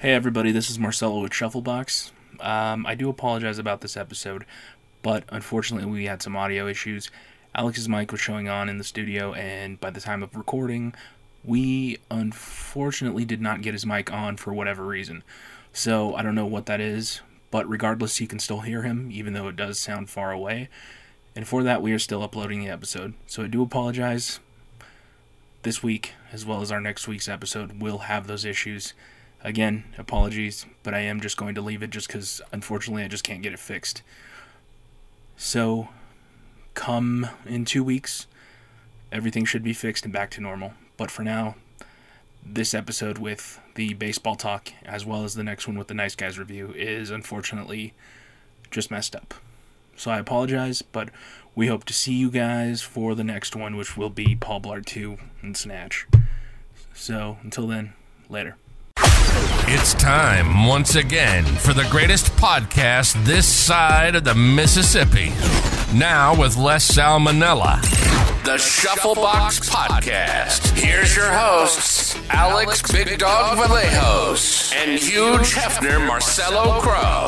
Hey everybody, this is Marcello with Shufflebox. Um, I do apologize about this episode, but unfortunately we had some audio issues. Alex's mic was showing on in the studio, and by the time of recording, we unfortunately did not get his mic on for whatever reason. So I don't know what that is, but regardless, you can still hear him, even though it does sound far away. And for that, we are still uploading the episode. So I do apologize. This week, as well as our next week's episode, will have those issues. Again, apologies, but I am just going to leave it just because unfortunately I just can't get it fixed. So, come in two weeks, everything should be fixed and back to normal. But for now, this episode with the baseball talk, as well as the next one with the Nice Guys review, is unfortunately just messed up. So I apologize, but we hope to see you guys for the next one, which will be Paul Blart 2 and Snatch. So until then, later. It's time once again for the greatest podcast this side of the Mississippi. Now with less salmonella. The Shufflebox Podcast. Here's your hosts, Alex Big Dog Vallejos and Hugh Hefner Marcello Crowe.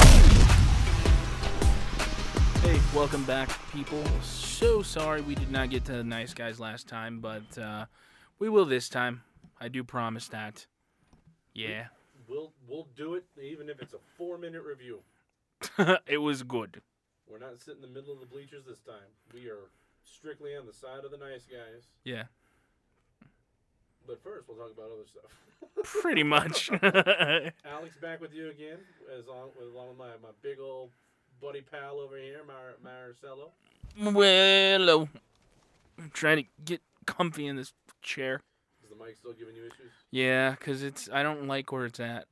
Hey, welcome back, people. So sorry we did not get to the Nice Guys last time, but uh, we will this time. I do promise that. Yeah. We'll we'll do it even if it's a four minute review. it was good. We're not sitting in the middle of the bleachers this time. We are strictly on the side of the nice guys. Yeah. But first, we'll talk about other stuff. Pretty much. Alex, back with you again, as long with along with my, my big old buddy pal over here, Mar- Marcello. well, I'm trying to get comfy in this chair. Mic still giving you issues? Yeah, cause it's I don't like where it's at.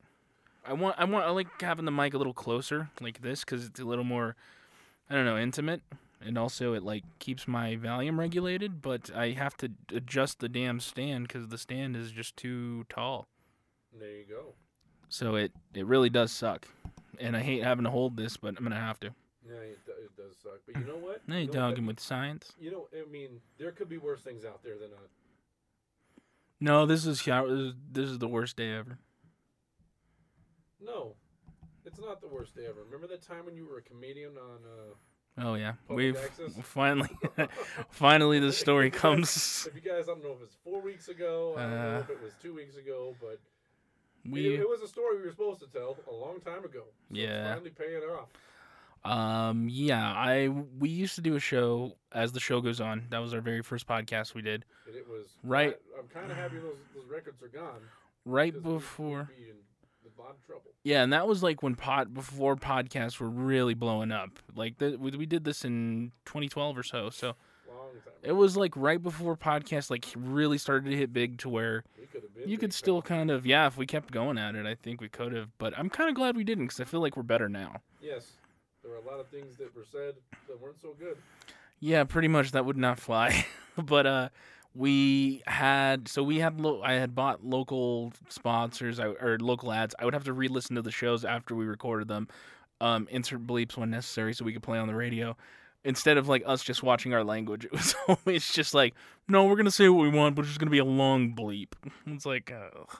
I want I want I like having the mic a little closer like this cuz it's a little more I don't know, intimate and also it like keeps my volume regulated, but I have to adjust the damn stand cuz the stand is just too tall. There you go. So it it really does suck. And I hate having to hold this, but I'm going to have to. Yeah, it, do- it does suck. But you know what? Now you you know dogging what? with science. You know, I mean, there could be worse things out there than a. No, this is this is- the worst day ever. No, it's not the worst day ever. Remember that time when you were a comedian on? Uh, Oh yeah. Access? finally finally the story comes If you guys, I don't know if it's four weeks ago, I don't know Uh, if it was two weeks ago, but we it, it was a story we were supposed to tell a long time ago. So Yeah. It's finally paying off. Um, yeah, I we used to do a show as the show goes on. That was our very first podcast we did And it was Right. I, am kind of happy those those records are gone. right before. be in a lot of trouble. Yeah, and that was like when pod before podcasts were really blowing up. Like the, we we did this in 2012 or so. So Long time. it was like right before podcasts like really started to hit big to where we could have been. you could still kind of yeah, if we kept going at it, I think we could have. But I'm kind of glad we didn't because I feel like we're better now. Yes, a lot of things that were said that weren't so good. Yeah, pretty much that would not fly. but uh we had so we had lo- I had bought local sponsors or local ads. I would have to re-listen to the shows after we recorded them. Um insert bleeps when necessary so we could play on the radio. Instead of like us just watching our language, it was always just like, no, we're gonna say what we want, but it's gonna be a long bleep. It's like, ugh.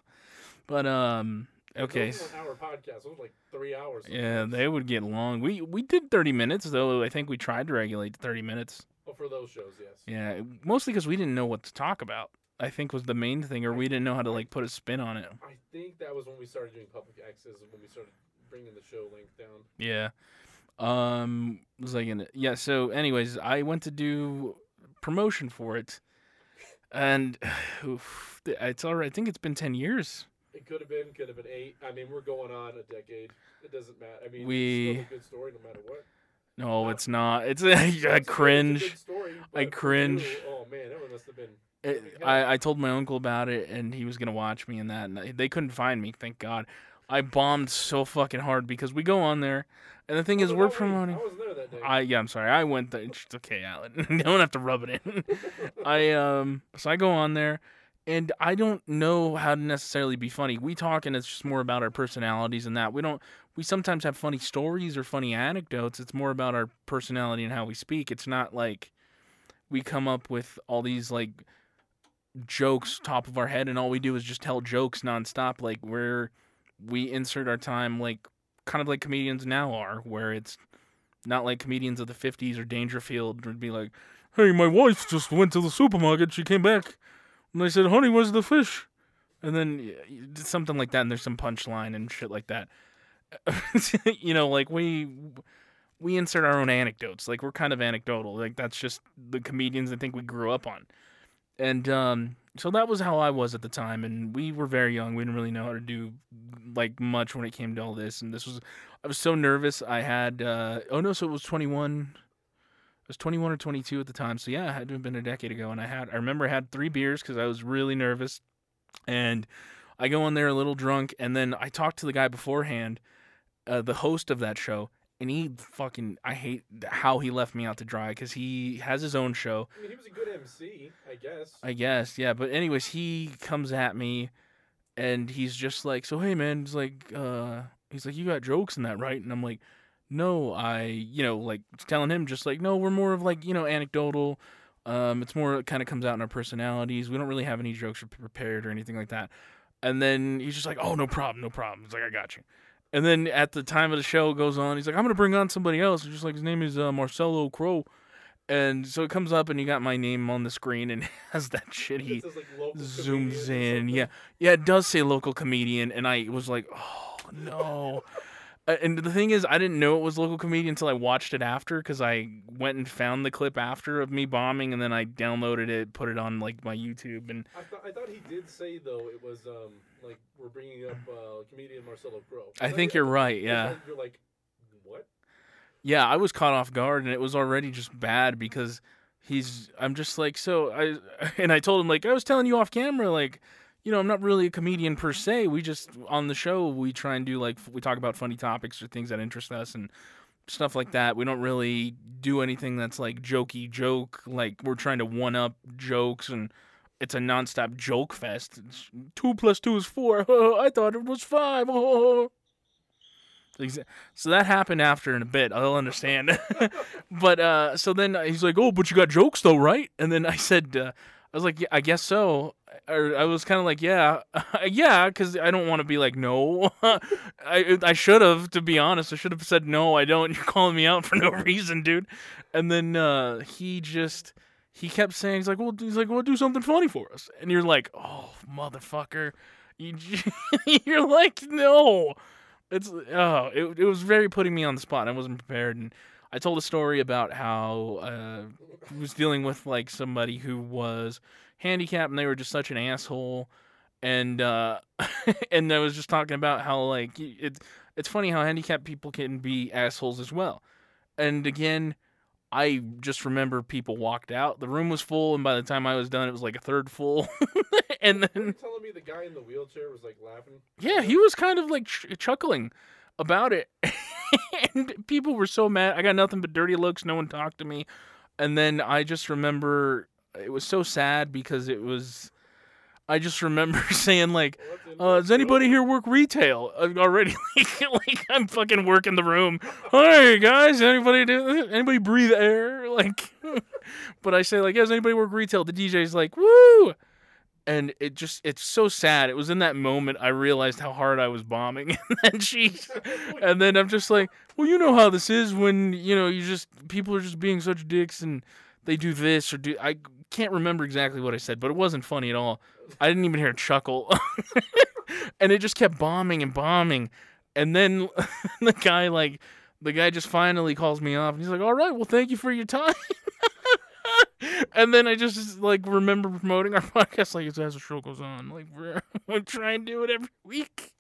but um, okay, weren't hour podcasts. Those were like three hours. yeah, they would get long. We we did thirty minutes though. I think we tried to regulate to thirty minutes. Well, for those shows, yes. Yeah, mostly because we didn't know what to talk about. I think was the main thing, or we didn't know how to like put a spin on it. I think that was when we started doing public access and when we started bringing the show length down. Yeah. Um, was like in yeah. So, anyways, I went to do promotion for it, and oof, it's all right. I think it's been ten years. It could have been, could have been eight. I mean, we're going on a decade. It doesn't matter. I mean, We- it's still a good story no matter what. No, it's not. It's I a- it's a cringe. story, I cringe. oh man, that one must have been. It, I, I told my uncle about it, and he was gonna watch me in that, and they couldn't find me. Thank God. I bombed so fucking hard because we go on there, and the thing is, Oh, we're promoting. I wasn't there that day. I yeah, I'm sorry. I went there. It's okay, Alan. you don't have to rub it in. I um so I go on there and I don't know how to necessarily be funny. We talk and it's just more about our personalities and that. We don't we sometimes have funny stories or funny anecdotes. It's more about our personality and how we speak. It's not like we come up with all these like jokes top of our head and all we do is just tell jokes nonstop. Like we're we insert our time like kind of like comedians now are, where it's not like comedians of the '50s or Dangerfield would be like, "Hey, my wife just went to the supermarket. She came back, and I said, honey, where's the fish?" And then something like that, and there's some punchline and shit like that. you know, like we we insert our own anecdotes. Like we're kind of anecdotal. Like that's just the comedians I think we grew up on. And um, so that was how I was at the time, and we were very young. We didn't really know how to do like much when it came to all this. And this was, I was so nervous. I had, uh, oh no, so it was 21. I was 21 or 22 at the time. So yeah, it had to have been a decade ago. And I had, I remember I had three beers because I was really nervous. And I go in there a little drunk, and then I talked to the guy beforehand, uh, the host of that show, and he fucking I hate how he left me out to dry because he has his own show. I mean, he was a good MC, I guess. I guess, yeah. But anyways, he comes at me, and he's just like, "So hey, man," he's like, uh, he's like, "You got jokes in that, right?" And I'm like, "No, I, you know, like telling him just like, no, we're more of like, you know, anecdotal. Um, it's more kind of comes out in our personalities. We don't really have any jokes prepared or anything like that." And then he's just like, "Oh, no problem, no problem." He's like, "I got you." And then at the time of the show goes on, he's like, "I'm gonna bring on somebody else." It's just like his name is uh, Marcello Crowe, and so it comes up and you got my name on the screen and it has that shitty It says, like, zooms in. Yeah, yeah, it does say local comedian, and I was like, oh no. Uh, and the thing is, I didn't know it was local comedian until I watched it after because I went and found the clip after of me bombing, and then I downloaded it, put it on like my YouTube, and I thought I thought he did say though it was um like we're bringing up uh, comedian Marcello Crowe. I thought think you're right. Yeah, You're like, what? yeah, I was caught off guard, and it was already just bad because he's. I'm just like so. I and I told him like I was telling you off camera like. You know, I'm not really a comedian per se. We just on the show we try and do like we talk about funny topics or things that interest us and stuff like that. We don't really do anything that's like jokey joke. Like we're trying to one up jokes and it's a nonstop joke fest. It's, two plus two is four. I thought it was five. Exa- So that happened after in a bit. I'll understand. but uh, so then he's like, "Oh, but you got jokes though, right?" And then I said, uh, "I was like, yeah, I guess so." Or I was kind of like, "Yeah, yeah," because I don't want to be like, "No." I I should have, to be honest. I should have said, "No, I don't." You're calling me out for no reason, dude. And then uh, he just he kept saying, "He's like, well, he's like, well, do something funny for us." And you're like, "Oh, motherfucker." You, you're like, no, it's oh, it, it was very putting me on the spot. I wasn't prepared, and I told a story about how uh, I was dealing with like somebody who was handicapped, and they were just such an asshole, and uh, and I was just talking about how like it's it's funny how handicapped people can be assholes as well, and again. I just remember people walked out. The room was full, and by the time I was done, it was like a third full. and then telling me the guy in the wheelchair was like laughing? yeah, he was kind of like ch- chuckling about it. and people were so mad. I got nothing but dirty looks. No one talked to me. And then I just remember it was so sad because it was. I just remember saying like, uh, "Does anybody here work retail uh, already?" like, like I'm fucking working the room. Hey guys, anybody do anybody breathe air? Like, but I say like, "Yeah, does anybody work retail?" The DJ's like, "Woo!" And it just it's so sad. It was in that moment I realized how hard I was bombing, and then she, and then I'm just like, well, you know how this is when you know you just people are just being such dicks and they do this or do I can't remember exactly what I said, but it wasn't funny at all. I didn't even hear a chuckle, and it just kept bombing and bombing, and then the guy like the guy just finally calls me off and he's like, all right, well, thank you for your time. and then I just like remember promoting our podcast like as the show goes on. Like we're we try and do it every week.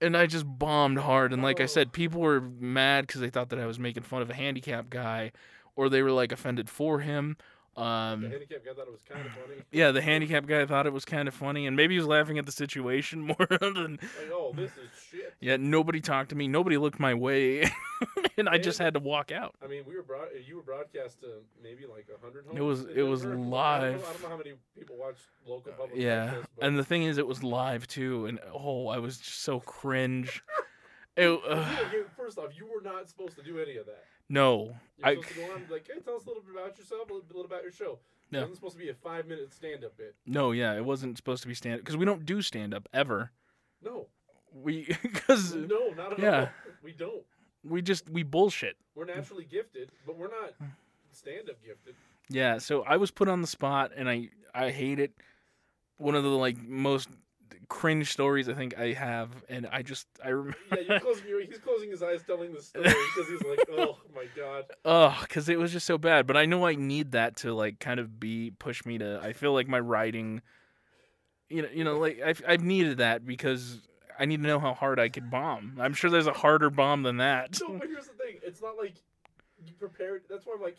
And I just bombed hard. And like I said, oh. people were mad because they thought that I was making fun of a handicapped guy, or they were like offended for him. The Um, handicap guy thought it was kind of funny. yeah, the handicap guy thought it was kind of funny, and maybe he was laughing at the situation more than. Like, oh, this is shit. Yeah, nobody talked to me. Nobody looked my way, and I just had to walk out. I mean, we were broad. You were broadcast to maybe like a hundred. It was- it was I don't, know, live. I don't know how many people watch local public. Yeah, broadcasts, but and the thing is, it was live too, and oh, I was just so cringe. It, uh, you- you- first off, you were not supposed to do any of that. No, You're I supposed to go on and be like, hey, tell us a little bit about yourself, a little, little about your show. Yeah. It wasn't supposed to be a five minute stand up bit. no, yeah, it wasn't supposed to be stand up because we don't do stand up ever. No. We because No, not at Yeah. all. We don't. we just we bullshit. We're naturally gifted, but we're not stand-up gifted. Yeah, so I was put on the spot and I I hate it. One of the like most cringe stories I think I have and I just I remember Yeah, you're closing, he's closing his eyes telling the story because he's like, oh my god. oh cuz it was just so bad, but I know I need that to like kind of be push me to I feel like my writing you know, you know like I've I've needed that because I need to know how hard I could bomb. I'm sure there's a harder bomb than that. No, but here's the thing. It's not like you prepared. That's why I'm like,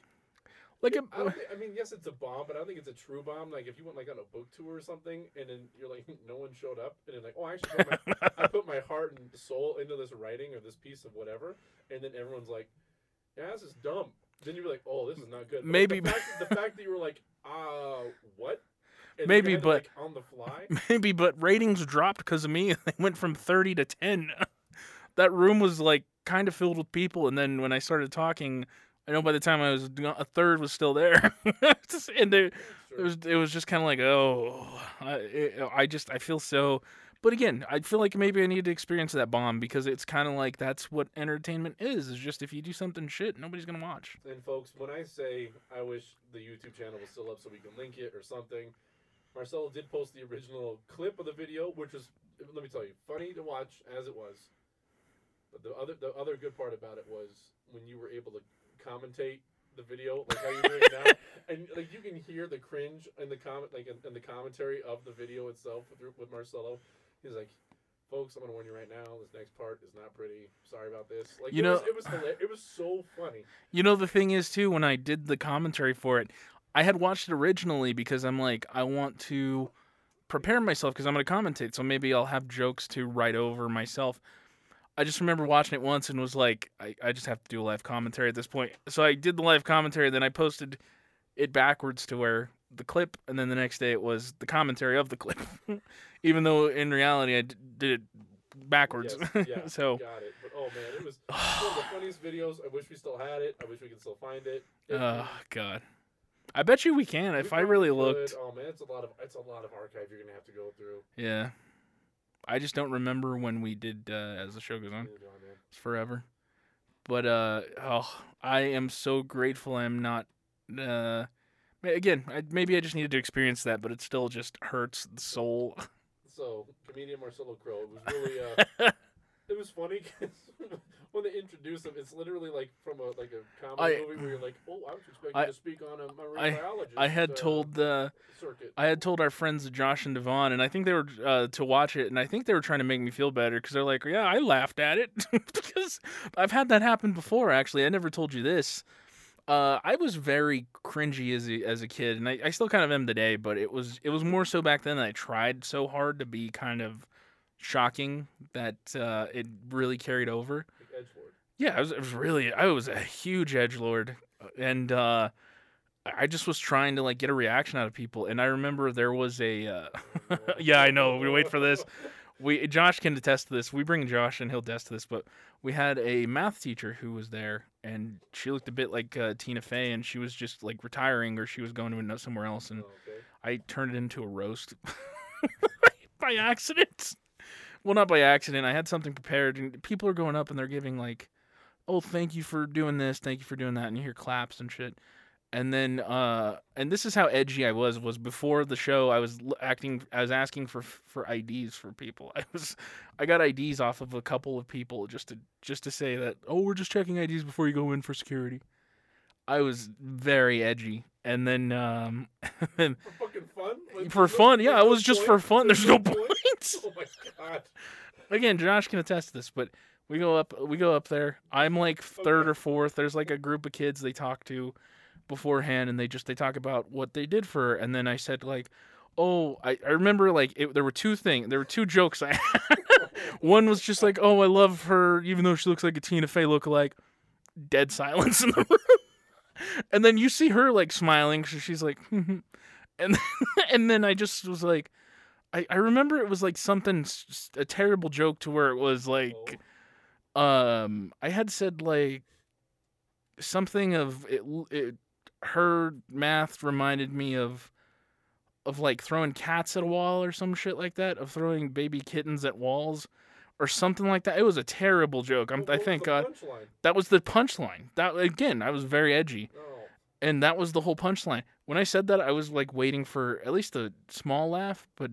Like I, a, don't think, I mean, yes, it's a bomb, but I don't think it's a true bomb. Like if you went like on a book tour or something, and then you're like, no one showed up, and then like, oh, I actually put my, I put my heart and soul into this writing or this piece of whatever, and then everyone's like, yeah, this is dumb. Then you're like, oh, this is not good. But, Maybe- the fact, the fact that you were like, uh, what? And Maybe, but- like, on the fly. Maybe, but ratings dropped because of me. They went from 30 to 10. that room was like kind of filled with people. And then when I started talking, I know by the time I was a third was still there. and there, it was it was just kind of like, oh, I, it, I just I feel so. But again, I feel like maybe I need to experience that bomb because it's kind of like that's what entertainment is. Is just if you do something shit, nobody's gonna watch. And folks, when I say I wish the YouTube channel was still up so we can link it or something, Marcello did post the original clip of the video, which was let me tell you, funny to watch as it was. But the other the other good part about it was when you were able to commentate the video like how you're doing now, and like you can hear the cringe in the comment like in, in the commentary of the video itself with, with Marcello. He's like. Folks, I'm gonna warn you right now. This next part is not pretty. Sorry about this. Like You it know- was, it was hilarious. It was so funny. You know, the thing is, too, when I did the commentary for it, I had watched it originally because I'm like, I want to prepare myself because I'm to commentate. So maybe I'll have jokes to write over myself. I just remember watching it once and was like, I, I just have to do a live commentary at this point. So I did the live commentary, then I posted it backwards to where the clip, and then the next day it was the commentary of the clip. Even though in reality I d- did it backwards. Yes, yeah, so got it. But oh man, it was one of the funniest videos. I wish we still had it. I wish we could still find it. It- Oh god. I bet you we can we if I really could. looked. Oh man, it's a lot of it's a lot of archive you're gonna have to go through. Yeah. I just don't remember when we did uh, as the show goes on. Neither do I, man. It's forever. But uh oh, I am so grateful I'm not uh again, I, maybe I just needed to experience that, but it still just hurts the soul. So comedian Marcello Crowe. It was really uh, it was funny 'cause when they introduce him, it's literally like from a like a comedy I- movie where you're like, oh, I was expecting I- to speak on a marine I- biologist. I had uh, told the circuit. I had told our friends Josh and Devon, and I think they were uh, to watch it, and I think they were trying to make me feel better because they're like, "Yeah, I laughed at it because I've had that happen before. Actually, I never told you this. Uh, I was very cringy as a, as a kid, and I, I still kind of am today. But it was it was more so back then. That I tried so hard to be kind of shocking that uh, it really carried over. Yeah, I was, I was really, I was a huge edge lord, and uh, I just was trying to like get a reaction out of people. And I remember there was a, uh, yeah, I know. We wait for this. We Josh can attest to this. We bring Josh and he'll attest to this. But we had a math teacher who was there, and she looked a bit like uh, Tina Fey, and she was just like retiring or she was going to somewhere else, and okay. I turned it into a roast by accident. Well, not by accident. I had something prepared, and people are going up and they're giving like, "Oh, thank you for doing this, thank you for doing that," and you hear claps and shit. And then, uh, and this is how edgy I was. Was before the show, I was acting. I was asking for for IDs for people. I was, I got IDs off of a couple of people just to just to say that. Oh, we're just checking IDs before you go in for security. I was very edgy, and then, um, and For fucking fun. Like, for there's no- fun, yeah, there's it was just point? for fun. There's no point. Oh my god. Again, Josh can attest to this, but we go up we go up there. I'm like third or fourth. There's like a group of kids they talk to beforehand and they just they talk about what they did for her and then I said like Oh, I, I remember like it, there were two things. There were two jokes I had. One was just like, "Oh, I love her, even though she looks like a Tina Fey lookalike." Dead silence in the room, and then you see her like smiling. So she's like, mm-hmm. and then, and then I just was like, I, I remember it was like something a terrible joke to where it was like oh. Um I had said like something of it, it her math reminded me of of like throwing cats at a wall or some shit like that of throwing baby kittens at walls or something like that. It was a terrible joke. I'm, I was thank the God punchline? that was the punchline. That again, I was very edgy, Oh, and that was the whole punchline. When I said that, I was like waiting for at least a small laugh, but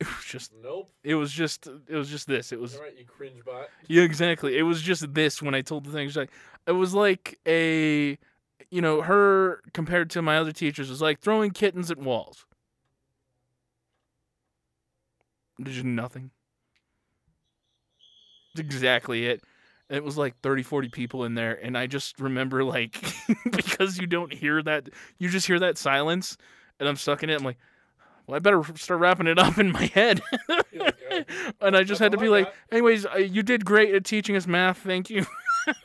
it was just nope. it was just it was just this. It was All right, you cringe bot. yeah, exactly. It was just this when I told the thing. It's like it was like a you know, her compared to my other teachers was like throwing kittens at walls. Just nothing. That's exactly it. It was like 30, 40 people in there. And I just remember, like, because you don't hear that, you just hear that silence. And I'm stuck in it. I'm like, well, I better start wrapping it up in my head. You're like, "Oh, and I just had to be like, anyways, uh, you did great at teaching us math. Thank you. yes,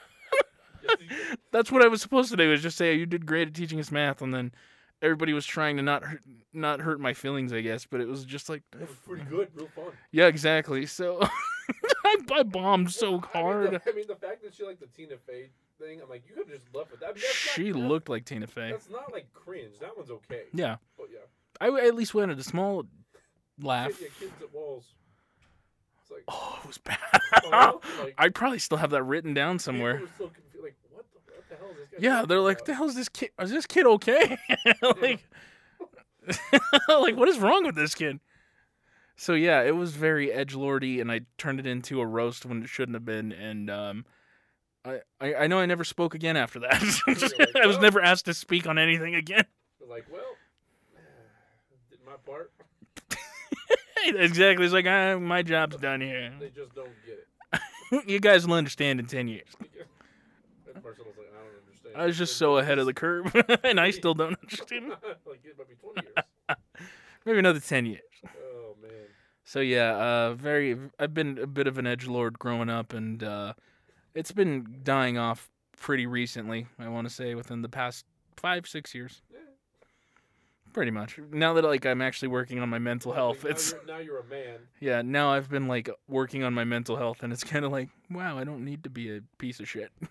you did." That's what I was supposed to do. Was just say you did great at teaching us math, and then everybody was trying to not hurt, not hurt my feelings, I guess. But it was just like, was pretty good, real fun. yeah, exactly. So I, I bombed so I mean, hard. the, I mean, the fact that she liked the Tina Fey thing, I'm like, you could have just left with that. I mean, that's not- She looked like Tina Fey. That's not like cringe. That one's okay. Yeah, But yeah, I at least wanted a small laugh. Kid, yeah, kids at walls. It's like, Oh, it was bad. oh, like I probably still have that written down somewhere. Were so like, what the, what the hell is this guy? Yeah, they're like, about? "The hell's this kid? Is this kid okay? like, like, what is wrong with this kid?" So yeah, it was very edge lordy, and I turned it into a roast when it shouldn't have been. And um, I, I, I know I never spoke again after that. I was never asked to speak on anything again. Like, well, exactly. It's like ah, my job's done here. They just don't get it. you guys will understand in ten years. And Marcello's like, I don't understand. I was just so ahead of the curve, and I still don't understand. like it might be 20 years. Maybe another ten years. Oh man. So yeah, uh, very. I've been a bit of an edge lord growing up, and uh, it's been dying off pretty recently. I want to say within the past five, six years. Pretty much. Now that like I'm actually working on my mental health, it's now you're, now you're a man. yeah. Now I've been like working on my mental health, and it's kind of like, wow, I don't need to be a piece of shit.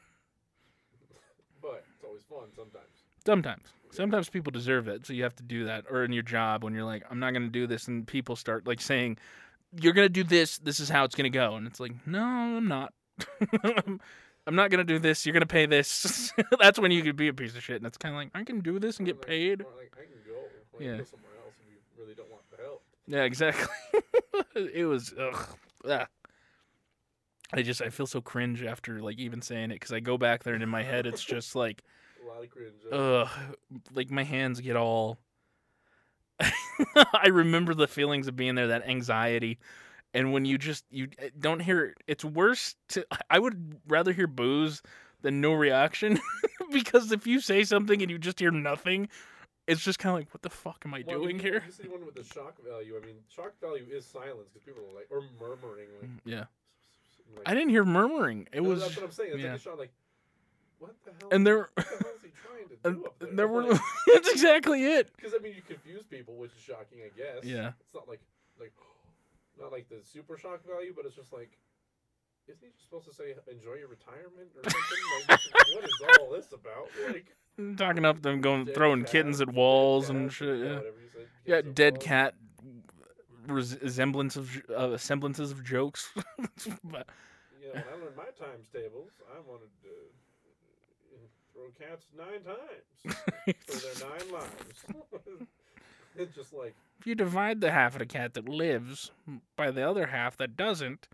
But it's always fun sometimes. Sometimes, sometimes people deserve it, so you have to do that. Or in your job, when you're like, I'm not gonna do this, and people start like saying, you're gonna do this. This is how it's gonna go, and it's like, no, I'm not. I'm not gonna do this. You're gonna pay this. That's when you could be a piece of shit, and it's kind of like I can do this and get Like, paid. Or like, I can. Like, Yeah. else if you really don't want the help. Yeah, exactly. it was. Ugh. Ah. I just I feel so cringe after like even saying it because I go back there and in my head it's just like A lot of cringe. ugh, like my hands get all. I remember the feelings of being there, that anxiety, and when you just you eh, don't hear. It's worse to. I would rather hear booze than no reaction, because if you say something and you just hear nothing, it's just kind of like, what the fuck am I well, doing here? You see one with the shock value. I mean, shock value is silence because people are like, or murmuring. Like, mm, Yeah, like I didn't hear murmuring. It No, was, That's what I'm saying. It's yeah. like a shot. Like, what the hell? and there, what the hell is he trying to do up there? there were. That's exactly it. Because I mean, you confuse people, which is shocking, I guess. Yeah. It's not like like not like the super shock value, but it's just like, isn't he just supposed to say enjoy your retirement or something? like, what is all this about? Like Talking up them going dead throwing cat, kittens at walls and shit. yeah, Yeah, yeah dead walls. cat resemblance of uh, semblances of jokes. But- You know, when I learned my times tables, I wanted to throw cats nine times for their nine lives. it's just like if you divide the half of the cat that lives by the other half that doesn't,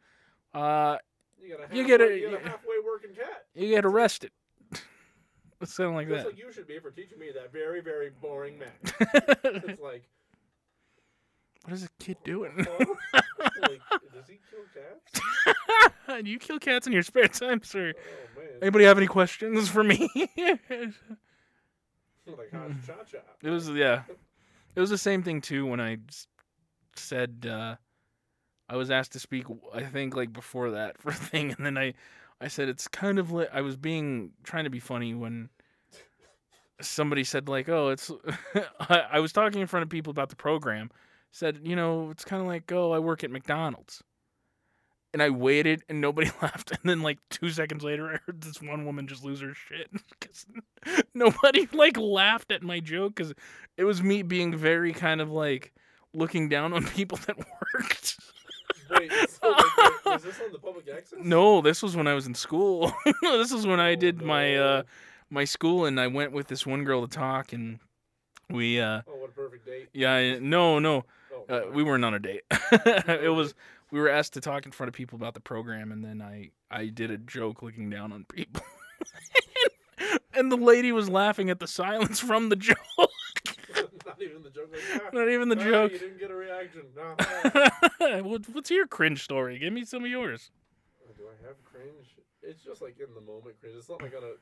uh, you halfway, You you get get a- a, halfway working cat. you get arrested. Something like Just that. like you should be for teaching me that very, very boring math. It's like, what is a kid doing? like, does he kill cats? Do you kill cats in your spare time, sir? Oh man, Anybody have any questions for me? like hot cha cha. It was yeah. It was the same thing too when I said uh, I was asked to speak. I think like before that for a thing, and then I I said it's kind of like I was being trying to be funny when somebody said like oh it's I, I was talking in front of people about the program. Said you know it's kind of like oh I work at McDonald's. And I waited, and nobody laughed. And then, like two seconds later, I heard this one woman just lose her shit because nobody like laughed at my joke because it was me being very kind of like looking down on people that worked. Wait, so like, Texas? No, this was when I was in school. this is when I Oh, did my uh my school and I went with this one girl to talk and we uh Oh, what a perfect date. yeah, I- no, no. Oh, Uh, we weren't on a date. it was we were asked to talk in front of people about the program and then I I did a joke looking down on people. and the lady was laughing at the silence from the joke. Not even the joke. Like, ah, Not even the joke. You didn't get a reaction. No. ah. What's your cringe story? Give me some of yours. Do I have cringe? It's just like in the moment cringe. It's not like on a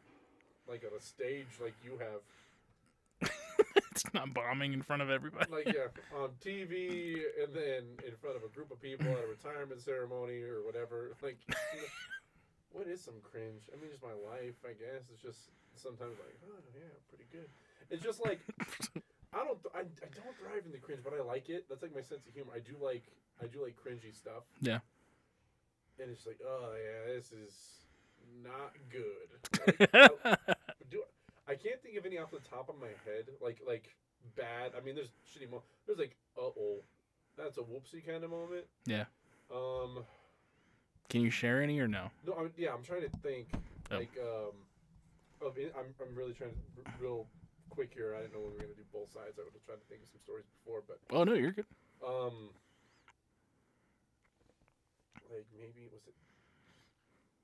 like on a stage like you have. It's not bombing in front of everybody. Like yeah, on TV and then in front of a group of people at a retirement ceremony or whatever. Like what is some cringe? I mean just my life, I guess. It's just sometimes like, oh yeah, pretty good. It's just like I don't I, I don't thrive in the cringe, but I like it. That's like my sense of humor. I do like I do like cringy stuff. Yeah. And it's like, oh yeah, this is not good. Like, I- do I can't think of any off the top of my head, like like bad. I mean, there's shitty mo. There's like, uh oh, that's a whoopsie kind of moment. Yeah. Um. Can you share any or no? No. I'm, yeah. I'm trying to think. Oh. Like um. Of I'm I'm really trying to r- real quick here. I didn't know we were gonna do both sides. I would have tried to think of some stories before, but Oh no, you're good. um. Like maybe was it.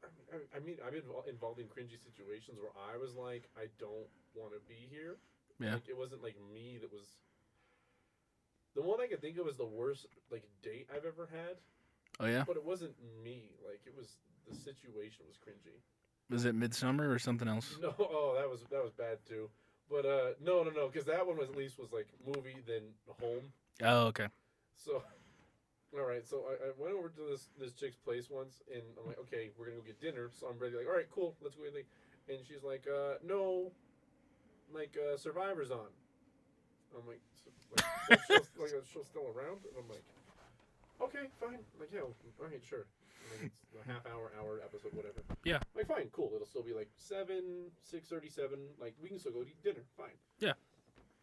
I mean, I, I mean, I've been invol- involved in cringy situations where I was like, I don't want to be here. Yeah. Like, it wasn't like me that was. The one I could think of is the worst like date I've ever had, Oh yeah. but it wasn't me. Like it was the situation was cringy. Was it Midsummer or something else? No, oh that was that was bad too. But uh, no, no, no, because that one was at least was like movie then home. Oh okay. So, all right. So I, I went over to this this chick's place once, and I'm like, okay, we're gonna go get dinner. So I'm ready. Like, all right, cool, let's go. Get And she's like, uh, no, like uh, Survivor's on. I'm like, "So- like, show's, like still around, and I'm like, okay, fine. I'm like, yeah, all right, sure. It's a half hour, hour episode, whatever. Yeah. Like, fine, cool. It'll still be like seven, six thirty-seven. Like, we can still go eat dinner. Fine. Yeah.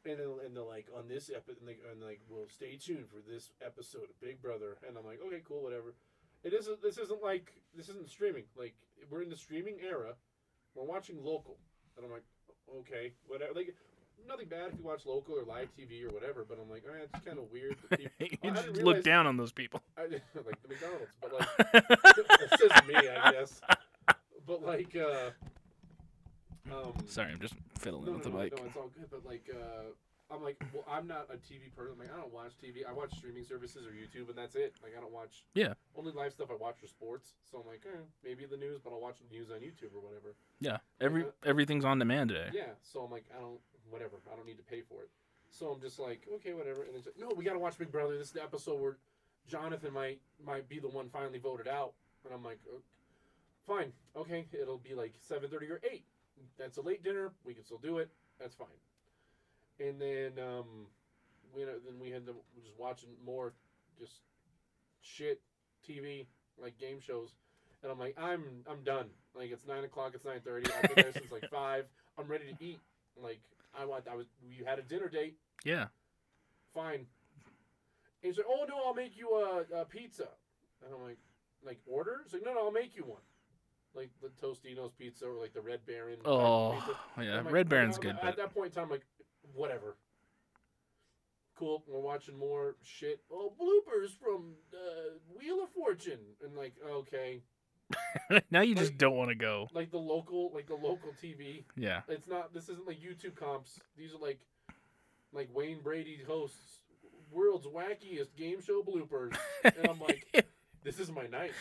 And then, and they're like on this episode, and, and like, well, stay tuned for this episode of Big Brother. And I'm like, okay, cool, whatever. It isn't. This isn't like this isn't streaming. Like we're in the streaming era. We're watching local, and I'm like, okay, whatever. Like nothing bad if you watch local or live TV or whatever. But I'm like, all right, it's kind of weird. That people, you just look realize- down on those people. I, like the McDonald's, but like that's just me, I guess. But like, uh, um, Sorry, I'm just fiddling no, no, with the no, mic. no, it's all good. But like, uh, I'm like, well, I'm not a TV person. I'm Like, I don't watch TV. I watch streaming services or YouTube, and that's it. Like, I don't watch. Yeah. Only live stuff I watch are sports. So I'm like, eh, maybe the news, but I'll watch the news on YouTube or whatever. Yeah, every Uh, everything's on demand today. Yeah. So I'm like, I don't, whatever. I don't need to pay for it. So I'm just like, okay, whatever. And it's like, no, we gotta watch Big Brother. This is the episode where Jonathan might might be the one finally voted out. And I'm like, "Oh, fine, okay. It'll be like 7:30 or 8. That's a late dinner. We can still do it. That's fine. And then um, we had, then we had to just watching more just shit TV like game shows. And I'm like, I'm I'm done. Like it's nine o'clock. It's nine thirty. I've been there since like five. I'm ready to eat. Like I want. I was. We had a dinner date. Yeah. Fine. And he's like, oh no, I'll make you a, a pizza. And I'm like, like order? He's like, no, no, I'll make you one. Like the Tostinos pizza or like the Red Baron. Oh, yeah. Like, Red Baron's good, At that point in time, I'm like, whatever. Cool. We're watching more shit. Oh, bloopers from uh, Wheel of Fortune, and like, okay, now you just like- don't want to go. like the local, like the local TV. Yeah. It's not. This isn't like YouTube comps. These are like, like Wayne Brady hosts world's wackiest game show bloopers, and I'm like, this is my night.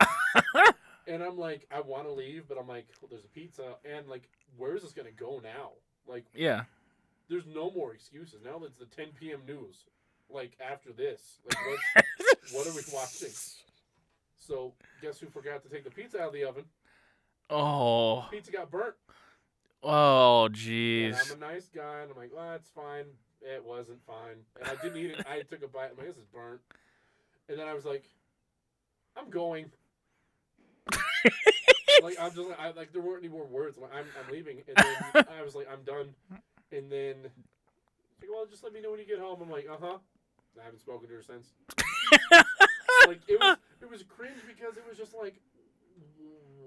and I'm like, I want to leave, but I'm like, well, there's a pizza, and like, where is this gonna go now? Like, yeah. there's no more excuses. Now it's the 10 p.m. news. Like after this, like what's, what are we watching? So guess who forgot to take the pizza out of the oven? Oh. Pizza got burnt. Oh, jeez. I'm a nice guy, and I'm like, well, it's fine. It wasn't fine, and I didn't eat it. I took a bite. I'm like, this is burnt. And then I was like, I'm going. like I'm just I, like there weren't any more words. I'm, like, I'm, I'm leaving, and then I was like, I'm done. And then, like, well, just let me know when you get home. I'm like, uh huh. I haven't spoken to her since. Like it was, it was cringe because it was just like,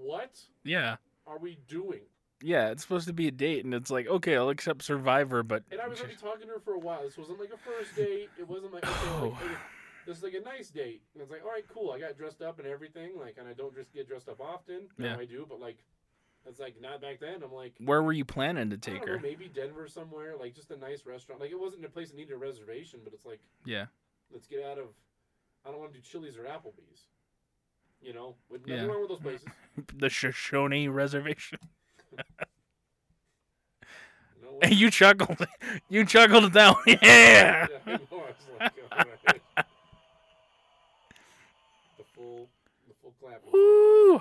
what Yeah. are we doing? Yeah, it's supposed to be a date, and it's like, okay, I'll accept Survivor, but And I was already talking to her for a while. This wasn't like a first date. It wasn't like, okay, like, Oh. this is like a nice date. And it's like, all right, cool. I got dressed up and everything. Like, and I don't just get dressed up often. Now Yeah. I do, but like, it's like not back then. I'm like, where were you planning to I take don't know, her? maybe Denver somewhere, like just a nice restaurant. Like it wasn't a place that needed a reservation, but it's like, Yeah. let's get out of. I don't want to do Chili's or Applebee's. You know, with Yeah. wrong with those places. The Shoshone Reservation. You And you chuckled. You chuckled at that one. Yeah. yeah, I know, I was like, oh, right. the full, the full clap. Woo!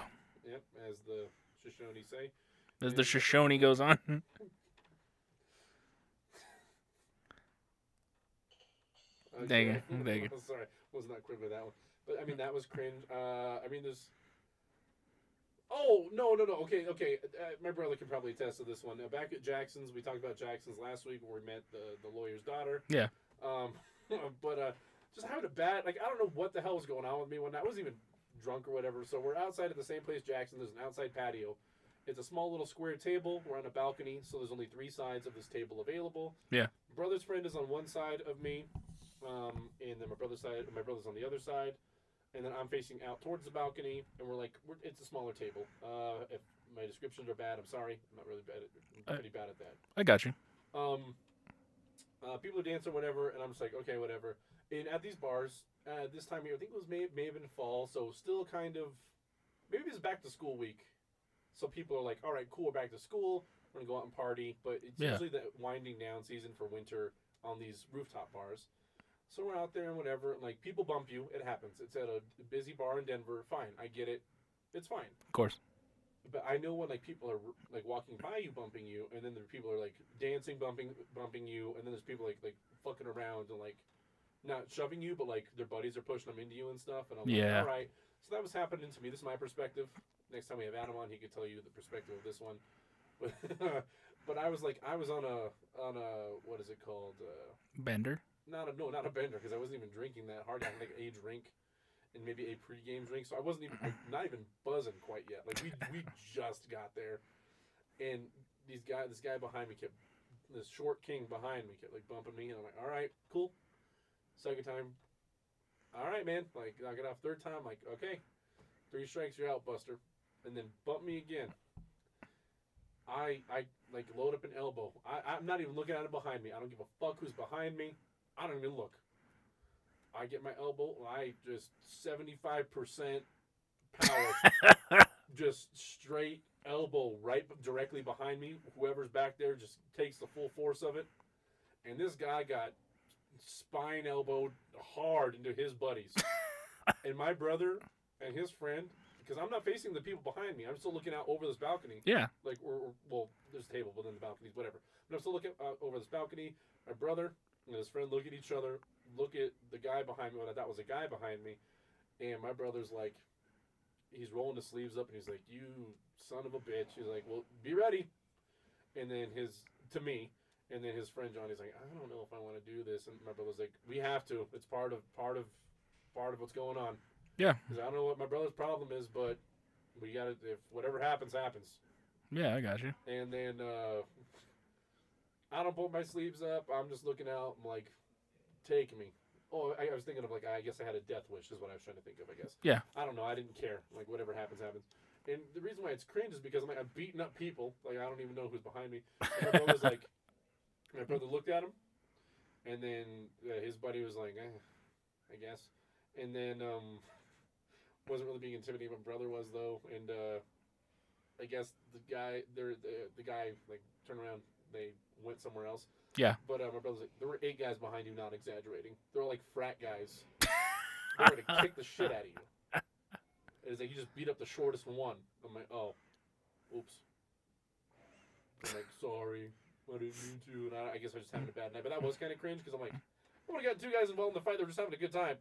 Yep, as the Shoshone say. As the uh, Shoshone goes on. Dang it, Okay. dang it. Sorry, was not quick with that one. But I mean, that was cringe. Uh, I mean, there's. Oh no no no! Okay okay. Uh, my brother can probably attest to this one. Uh, back at Jackson's, we talked about Jackson's last week where we met the the lawyer's daughter. Yeah. Um, but uh, just having a bad like I don't know what the hell was going on with me when I wasn't even drunk or whatever. So we're outside at the same place, Jackson. There's an outside patio. It's a small little square table. We're on a balcony, so there's only three sides of this table available. Yeah. Brother's friend is on one side of me, then my brother's side, my brother's on the other side, and then I'm facing out towards the balcony, and we're like, we're, it's a smaller table. Uh, if my descriptions are bad, I'm sorry. I'm not really bad. At, I'm pretty bad at that. I got you. Um, uh, people are dancing, whatever, and I'm just like, okay, whatever. And at these bars, uh, this time of year, I think it was may, may have been fall, so still kind of, maybe it's back to school week. So people are like, all right, cool, we're back to school. We're gonna go out and party, but it's Yeah. usually the winding down season for winter on these rooftop bars. So we're out there and whatever, like people bump you. It happens. It's at a busy bar in Denver. Fine, I get it. It's fine. Of course. But I know when like people are like walking by you, bumping you, and then there are people are like dancing, bumping, bumping you, and then there's people like like fucking around and like not shoving you, but like their buddies are pushing them into you and stuff. And I'm Yeah. like, all right. So that was happening to me. This is my perspective. Next time we have Adam on, he could tell you the perspective of this one. But but I was like, I was on a on a what is it called? Uh, Bender. Not a no, not a bender because I wasn't even drinking that hard. I had like a drink and maybe a pregame drink, so I wasn't even like, not even buzzing quite yet. Like we we just got there, and these guy this guy behind me kept this short king behind me kept like bumping me, and I'm like, all right, cool. Second time, all right, man. Like knock it off. Third time, like okay, three strikes, you're out, Buster. And then bump me again. I I like load up an elbow. I, I'm not even looking at it behind me. I don't give a fuck who's behind me. I don't even look. I get my elbow. and I just 75% power, just straight elbow right directly behind me. Whoever's back there just takes the full force of it. And this guy got spine elbowed hard into his buddies. and my brother and his friend, because I'm not facing the people behind me, I'm still looking out over this balcony Yeah. like or, or well, there's a table, but then the balconies, whatever. But I'm still looking out over this balcony. My brother and his friend look at each other, look at the guy behind me, what I thought was a guy behind me, and my brother's like, he's rolling his sleeves up, and he's like, "You son of a bitch." He's like, "Well, be ready." And then his to me, and then his friend Johnny's like, "I don't know if I want to do this," and my brother's like, "We have to. It's part of part of part of what's going on." Yeah. Because I don't know what my brother's problem is, but we got to. If whatever happens, happens. Yeah, I got you. And then uh, I don't pull my sleeves up. I'm just looking out. I'm like, take me. Oh, I, I was thinking of like, I guess I had a death wish, is what I was trying to think of, I guess. Yeah. I don't know. I didn't care. Like, whatever happens, happens. And the reason why it's cringe is because I'm like, I'm beating up people. Like, I don't even know who's behind me. And my brother's like, my brother looked at him. And then uh, his buddy was like, eh, I guess. And then, um, wasn't really being intimidated. My brother was, though. And, uh, I guess the guy, there, the, the guy, like, turned around. They went somewhere else. Yeah. But uh, my brother's like, there were eight guys behind you, not exaggerating. They were like frat guys. They were gonna kick the shit out of you. And it's like you just beat up the shortest one. I'm like, oh, oops. I'm like, sorry, I didn't mean to. And I, I guess I was just having a bad night. But that was kind of cringe because I'm like, I would have got two guys involved in the fight. They were just having a good time.